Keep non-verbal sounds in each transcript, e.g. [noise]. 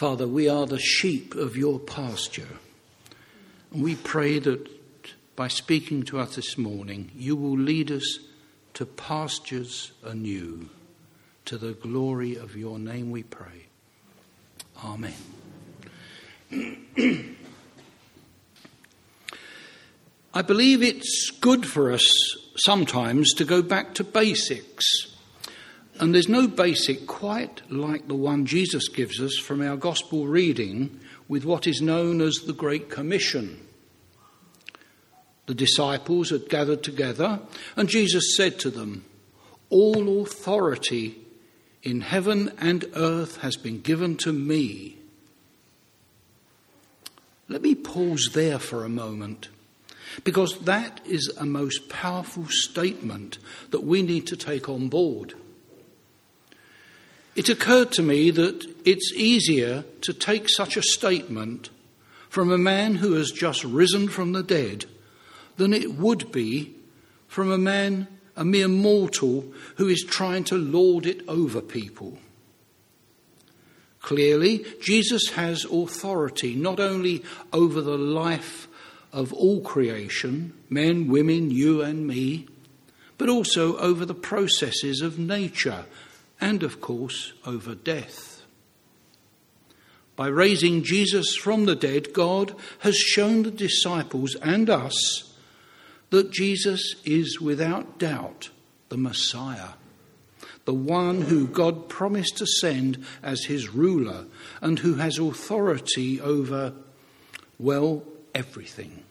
Father, we are the sheep of your pasture. And we pray that by speaking to us this morning, you will lead us to pastures anew. To the glory of your name we pray. Amen. [clears throat] I believe it's good for us sometimes to go back to basics. And there's no basic quite like the one Jesus gives us from our gospel reading with what is known as the Great Commission. The disciples had gathered together, and Jesus said to them, All authority in heaven and earth has been given to me. Let me pause there for a moment because that is a most powerful statement that we need to take on board. It occurred to me that it's easier to take such a statement from a man who has just risen from the dead than it would be from a man, a mere mortal, who is trying to lord it over people. Clearly, Jesus has authority not only over the life of all creation, men, women, you and me, but also over the processes of nature and, of course, over death. By raising Jesus from the dead, God has shown the disciples and us that Jesus is without doubt the Messiah, the one who God promised to send as his ruler and who has authority over, well, everything,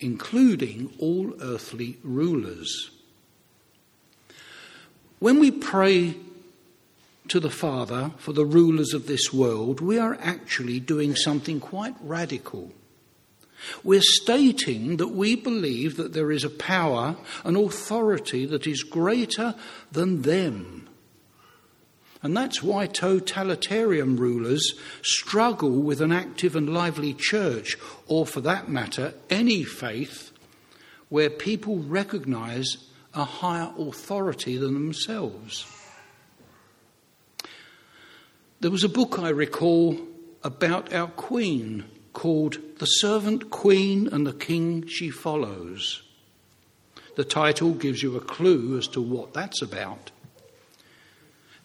including all earthly rulers. When we pray to the Father for the rulers of this world, we are actually doing something quite radical. We're stating that we believe that there is a power, an authority that is greater than them. And that's why totalitarian rulers struggle with an active and lively church, or for that matter, any faith where people recognize a higher authority than themselves. There was a book I recall about our Queen called The Servant Queen and the King She Follows. The title gives you a clue as to what that's about.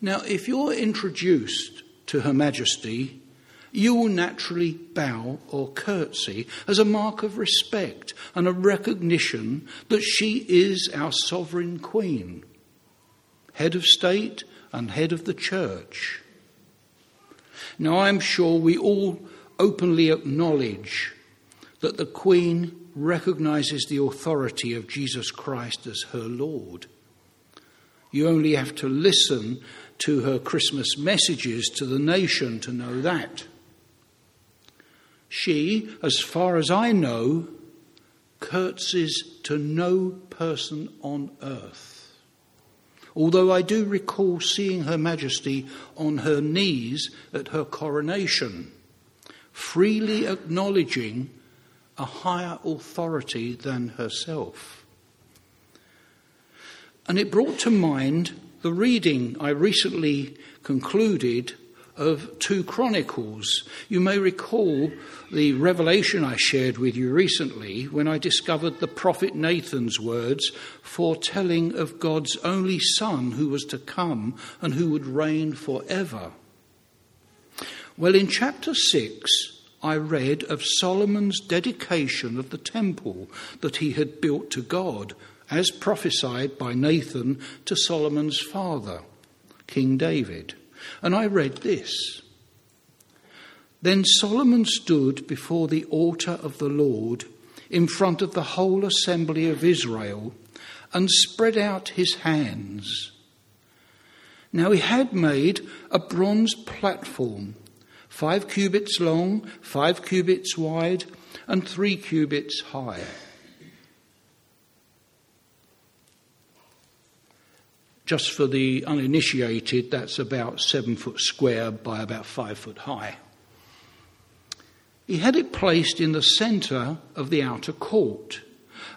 Now, if you're introduced to Her Majesty, you will naturally bow or curtsy as a mark of respect and a recognition that she is our sovereign queen, head of state and head of the church. Now, I'm sure we all openly acknowledge that the Queen recognizes the authority of Jesus Christ as her Lord. You only have to listen to her Christmas messages to the nation to know that. She, as far as I know, curtsies to no person on earth. Although I do recall seeing Her Majesty on her knees at her coronation, freely acknowledging a higher authority than herself. And it brought to mind the reading I recently concluded of 2 Chronicles. You may recall the revelation I shared with you recently when I discovered the prophet Nathan's words foretelling of God's only Son who was to come and who would reign forever. Well, in chapter 6, I read of Solomon's dedication of the temple that he had built to God, as prophesied by Nathan to Solomon's father, King David. And I read this. Then Solomon stood before the altar of the Lord in front of the whole assembly of Israel and spread out his hands. Now he had made a bronze platform, five cubits long, five cubits wide, and three cubits high. Just for the uninitiated, that's about seven foot square by about five foot high. He had it placed in the centre of the outer court,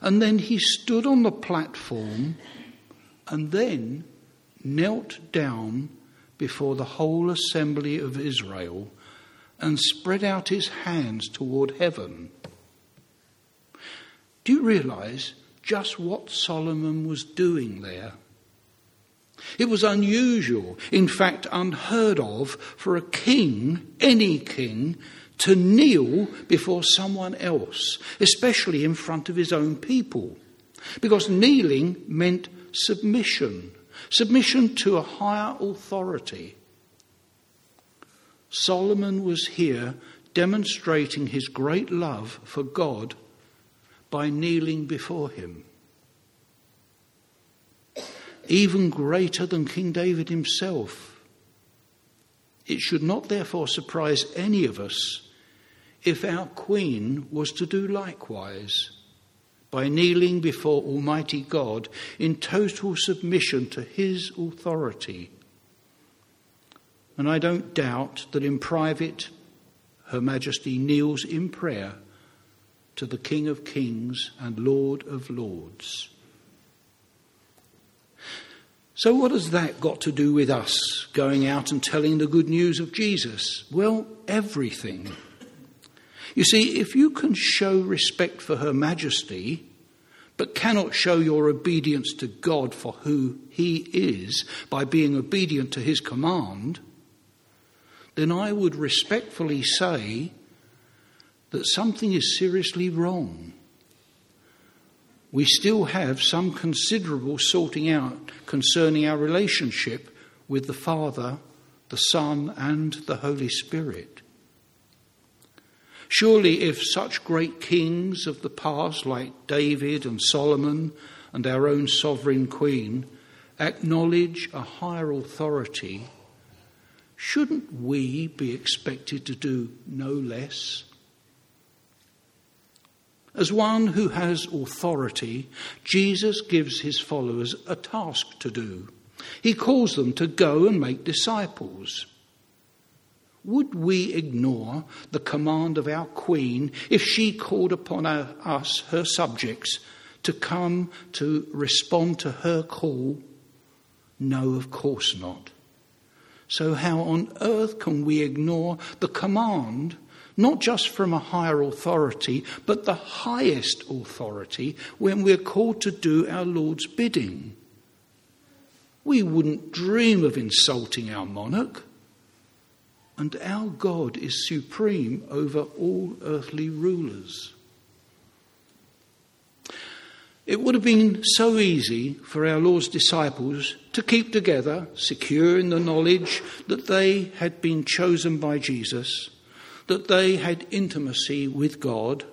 and then he stood on the platform and then knelt down before the whole assembly of Israel and spread out his hands toward heaven. Do you realize just what Solomon was doing there? It was unusual, in fact, unheard of, for a king, any king, to kneel before someone else, especially in front of his own people. Because kneeling meant submission, submission to a higher authority. Solomon was here demonstrating his great love for God by kneeling before him. Even greater than King David himself. It should not therefore surprise any of us if our Queen was to do likewise by kneeling before Almighty God in total submission to His authority. And I don't doubt that in private, Her Majesty kneels in prayer to the King of Kings and Lord of Lords. So, what has that got to do with us going out and telling the good news of Jesus? Well, everything. You see, if you can show respect for Her Majesty, but cannot show your obedience to God for who He is by being obedient to His command, then I would respectfully say that something is seriously wrong. We still have some considerable sorting out concerning our relationship with the Father, the Son, and the Holy Spirit. Surely, if such great kings of the past, like David and Solomon and our own sovereign queen, acknowledge a higher authority, shouldn't we be expected to do no less? As one who has authority, Jesus gives his followers a task to do. He calls them to go and make disciples. Would we ignore the command of our Queen if she called upon our, us, her subjects, to come to respond to her call? No, of course not. So, how on earth can we ignore the command, not just from a higher authority, but the highest authority when we're called to do our Lord's bidding? We wouldn't dream of insulting our monarch. And our God is supreme over all earthly rulers. It would have been so easy for our Lord's disciples to keep together, secure in the knowledge that they had been chosen by Jesus, that they had intimacy with God,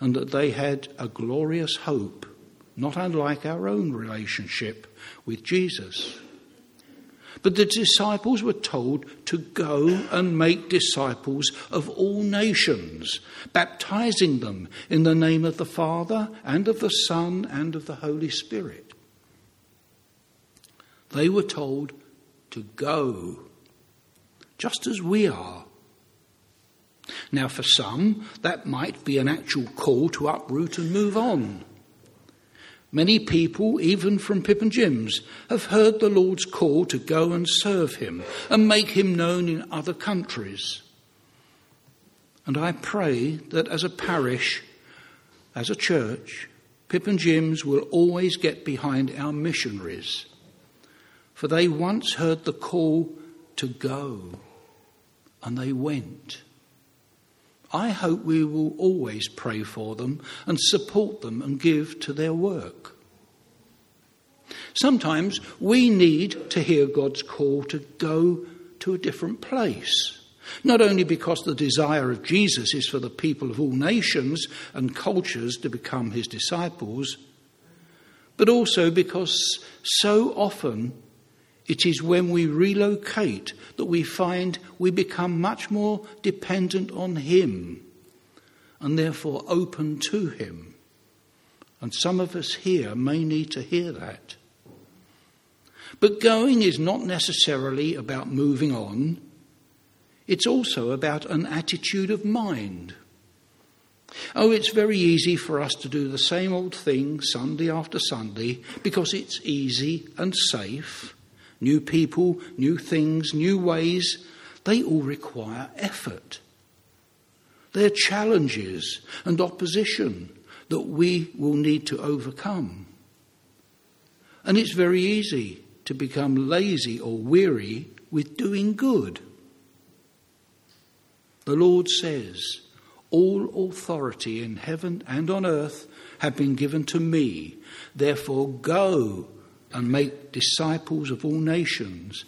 and that they had a glorious hope, not unlike our own relationship with Jesus. But the disciples were told to go and make disciples of all nations, baptizing them in the name of the Father and of the Son and of the Holy Spirit. They were told to go, just as we are. Now, for some, that might be an actual call to uproot and move on. Many people, even from Pip and Jim's, have heard the Lord's call to go and serve Him and make Him known in other countries. And I pray that as a parish, as a church, Pip and Jim's will always get behind our missionaries, for they once heard the call to go, and they went. I hope we will always pray for them and support them and give to their work. Sometimes we need to hear God's call to go to a different place. Not only because the desire of Jesus is for the people of all nations and cultures to become his disciples, but also because so often it is when we relocate that we find we become much more dependent on Him and therefore open to Him. And some of us here may need to hear that. But going is not necessarily about moving on, it's also about an attitude of mind. Oh, it's very easy for us to do the same old thing Sunday after Sunday because it's easy and safe New people, new things, new ways, they all require effort. There are challenges and opposition that we will need to overcome. And it's very easy to become lazy or weary with doing good. The Lord says, All authority in heaven and on earth have been given to me. Therefore, go and make disciples of all nations,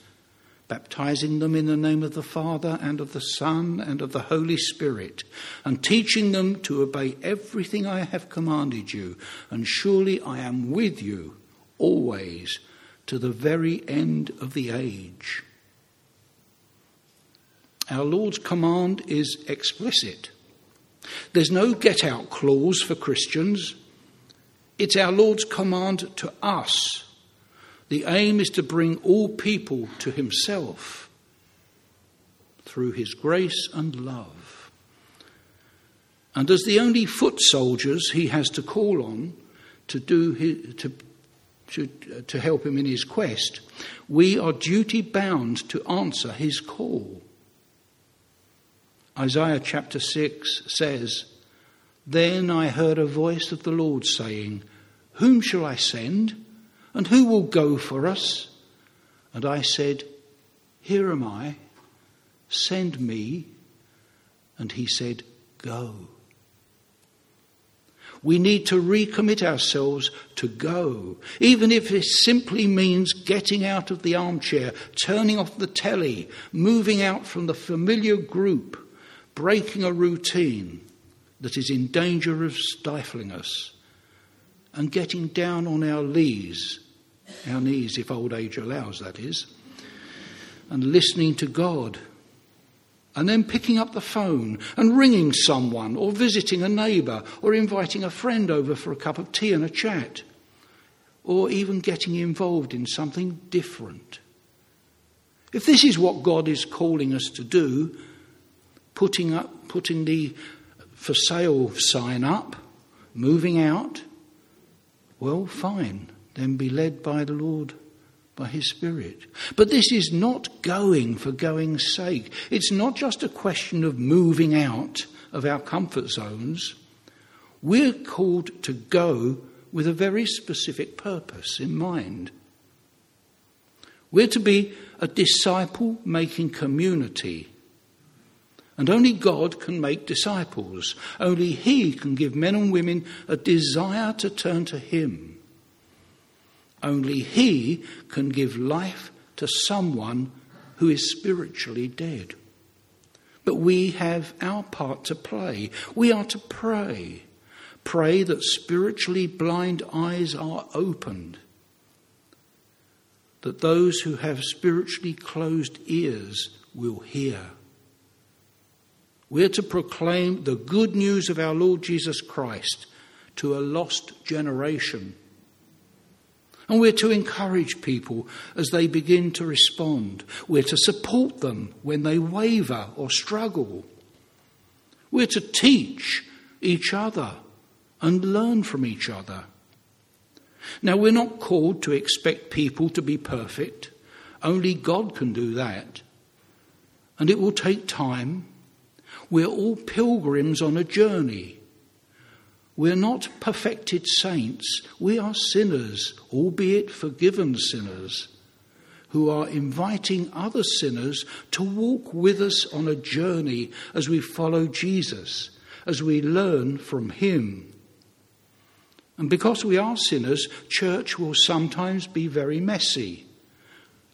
baptizing them in the name of the Father and of the Son and of the Holy Spirit, and teaching them to obey everything I have commanded you. And surely I am with you always to the very end of the age. Our Lord's command is explicit. There's no get out clause for Christians. It's our Lord's command to us. The aim is to bring all people to Himself through His grace and love. And as the only foot soldiers He has to call on to, do his, to, to, to help Him in His quest, we are duty bound to answer His call. Isaiah chapter 6 says, Then I heard a voice of the Lord saying, Whom shall I send? And who will go for us? And I said, Here am I, send me. And he said, Go. We need to recommit ourselves to go, even if it simply means getting out of the armchair, turning off the telly, moving out from the familiar group breaking a routine that is in danger of stifling us, and getting down on our knees, our knees if old age allows, that is, and listening to God, and then picking up the phone and ringing someone, or visiting a neighbour, or inviting a friend over for a cup of tea and a chat, or even getting involved in something different. If this is what God is calling us to do, putting up, putting the for sale sign up, moving out, well, fine. Then be led by the Lord, by His Spirit. But this is not going for going's sake. It's not just a question of moving out of our comfort zones. We're called to go with a very specific purpose in mind. We're to be a disciple making community and only God can make disciples. Only He can give men and women a desire to turn to Him. Only He can give life to someone who is spiritually dead. But we have our part to play. We are to pray. Pray that spiritually blind eyes are opened. That those who have spiritually closed ears will hear. We're to proclaim the good news of our Lord Jesus Christ to a lost generation. And we're to encourage people as they begin to respond. We're to support them when they waver or struggle. We're to teach each other and learn from each other. Now, we're not called to expect people to be perfect. Only God can do that. And it will take time we're all pilgrims on a journey. We're not perfected saints. We are sinners, albeit forgiven sinners, who are inviting other sinners to walk with us on a journey as we follow Jesus, as we learn from Him. And because we are sinners, church will sometimes be very messy.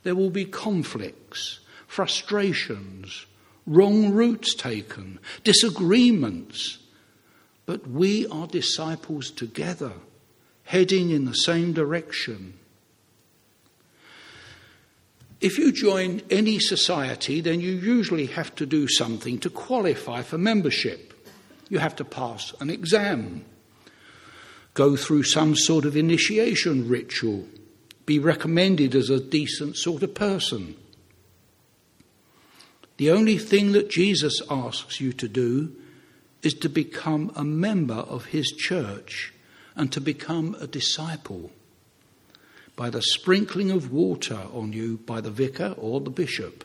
There will be conflicts, frustrations, wrong routes taken, disagreements. But we are disciples together, heading in the same direction. If you join any society, then you usually have to do something to qualify for membership. You have to pass an exam, go through some sort of initiation ritual, be recommended as a decent sort of person. The only thing that Jesus asks you to do is to become a member of his church and to become a disciple by the sprinkling of water on you by the vicar or the bishop,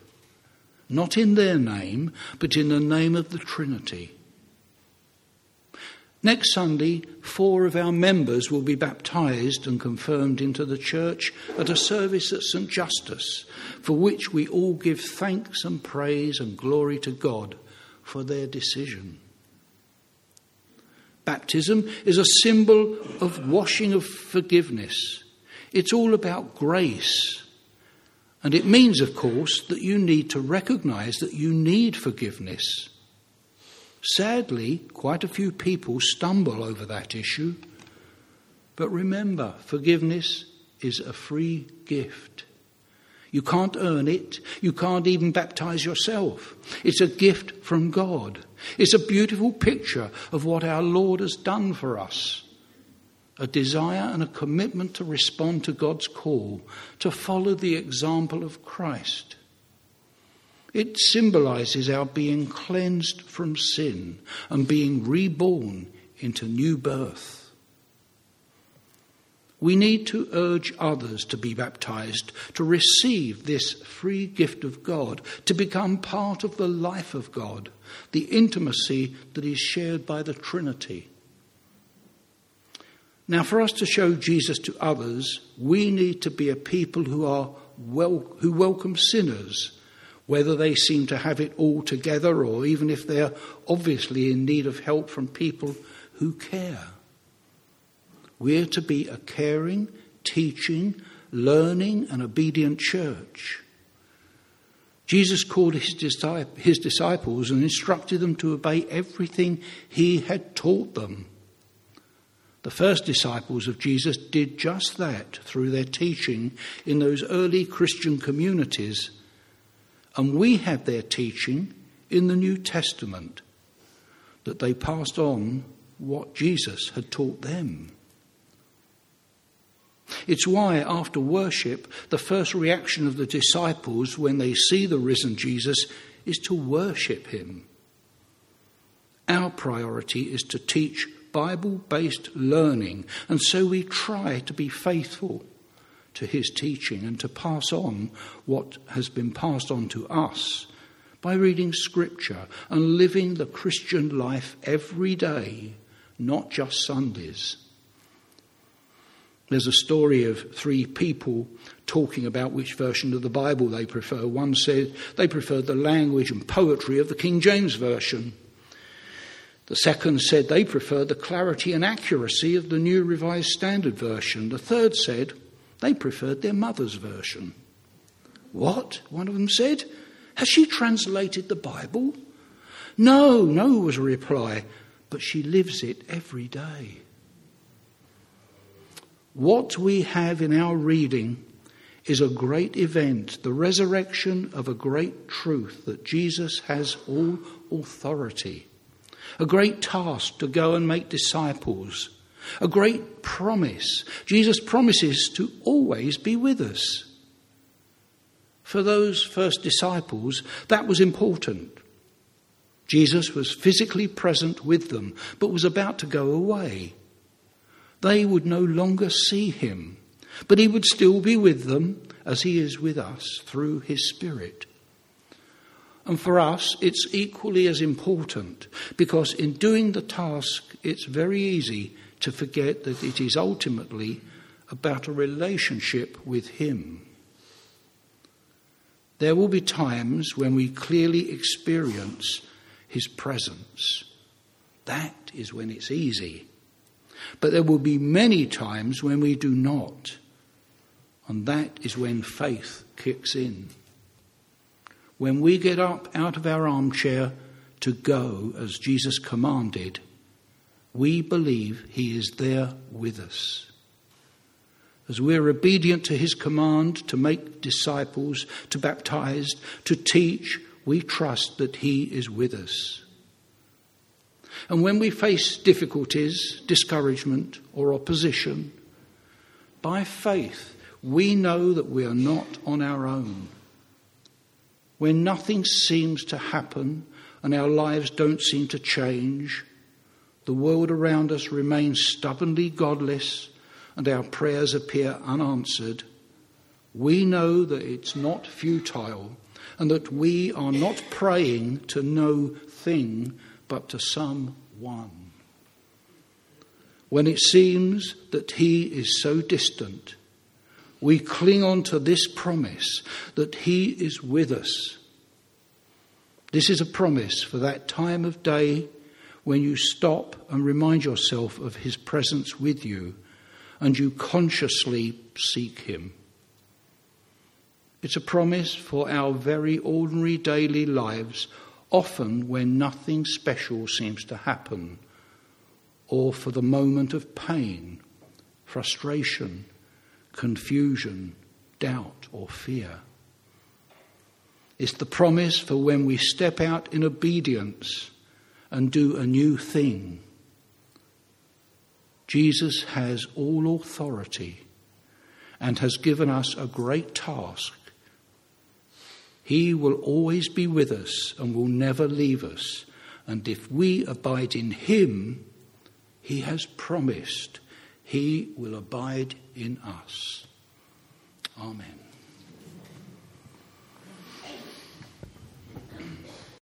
not in their name, but in the name of the Trinity. Next Sunday, four of our members will be baptized and confirmed into the church at a service at St. Justus, for which we all give thanks and praise and glory to God for their decision. Baptism is a symbol of washing of forgiveness. It's all about grace. And it means, of course, that you need to recognize that you need forgiveness. Sadly, quite a few people stumble over that issue. But remember, forgiveness is a free gift. You can't earn it. You can't even baptize yourself. It's a gift from God. It's a beautiful picture of what our Lord has done for us. A desire and a commitment to respond to God's call, to follow the example of Christ. It symbolizes our being cleansed from sin and being reborn into new birth. We need to urge others to be baptized, to receive this free gift of God, to become part of the life of God, the intimacy that is shared by the Trinity. Now, for us to show Jesus to others, we need to be a people who are well, who welcome sinners, whether they seem to have it all together or even if they're obviously in need of help from people who care. We're to be a caring, teaching, learning, and obedient church. Jesus called his, disciples and instructed them to obey everything he had taught them. The first disciples of Jesus did just that through their teaching in those early Christian communities. And we have their teaching in the New Testament that they passed on what Jesus had taught them. It's why, after worship, the first reaction of the disciples when they see the risen Jesus is to worship him. Our priority is to teach Bible based learning, and so we try to be faithful to his teaching and to pass on what has been passed on to us by reading Scripture and living the Christian life every day, not just Sundays. There's a story of three people talking about which version of the Bible they prefer. One said they preferred the language and poetry of the King James Version. The second said they preferred the clarity and accuracy of the New Revised Standard Version. The third said they preferred their mother's version. What? One of them said. Has she translated the Bible? No, no, was a reply, but she lives it every day. What we have in our reading is a great event, the resurrection of a great truth that Jesus has all authority, a great task to go and make disciples, a great promise. Jesus promises to always be with us. For those first disciples, that was important. Jesus was physically present with them, but was about to go away they would no longer see him, but he would still be with them as he is with us through his Spirit. And for us, it's equally as important because in doing the task, it's very easy to forget that it is ultimately about a relationship with Him. There will be times when we clearly experience His presence. That is when it's easy. But there will be many times when we do not. And that is when faith kicks in. When we get up out of our armchair to go as Jesus commanded, we believe He is there with us. As we're obedient to His command to make disciples, to baptize, to teach, we trust that He is with us. And when we face difficulties, discouragement, or opposition, by faith, we know that we are not on our own. When nothing seems to happen and our lives don't seem to change, the world around us remains stubbornly godless and our prayers appear unanswered, we know that it's not futile and that we are not praying to no thing but to someone. when it seems that He is so distant, we cling on to this promise that He is with us. This is a promise for that time of day when you stop and remind yourself of His presence with you and you consciously seek Him. It's a promise for our very ordinary daily lives, often when nothing special seems to happen, or for the moment of pain, frustration, confusion, doubt, or fear. It's the promise for when we step out in obedience and do a new thing. Jesus has all authority and has given us a great task. He will always be with us and will never leave us. And if we abide in Him, He has promised He will abide in us. Amen.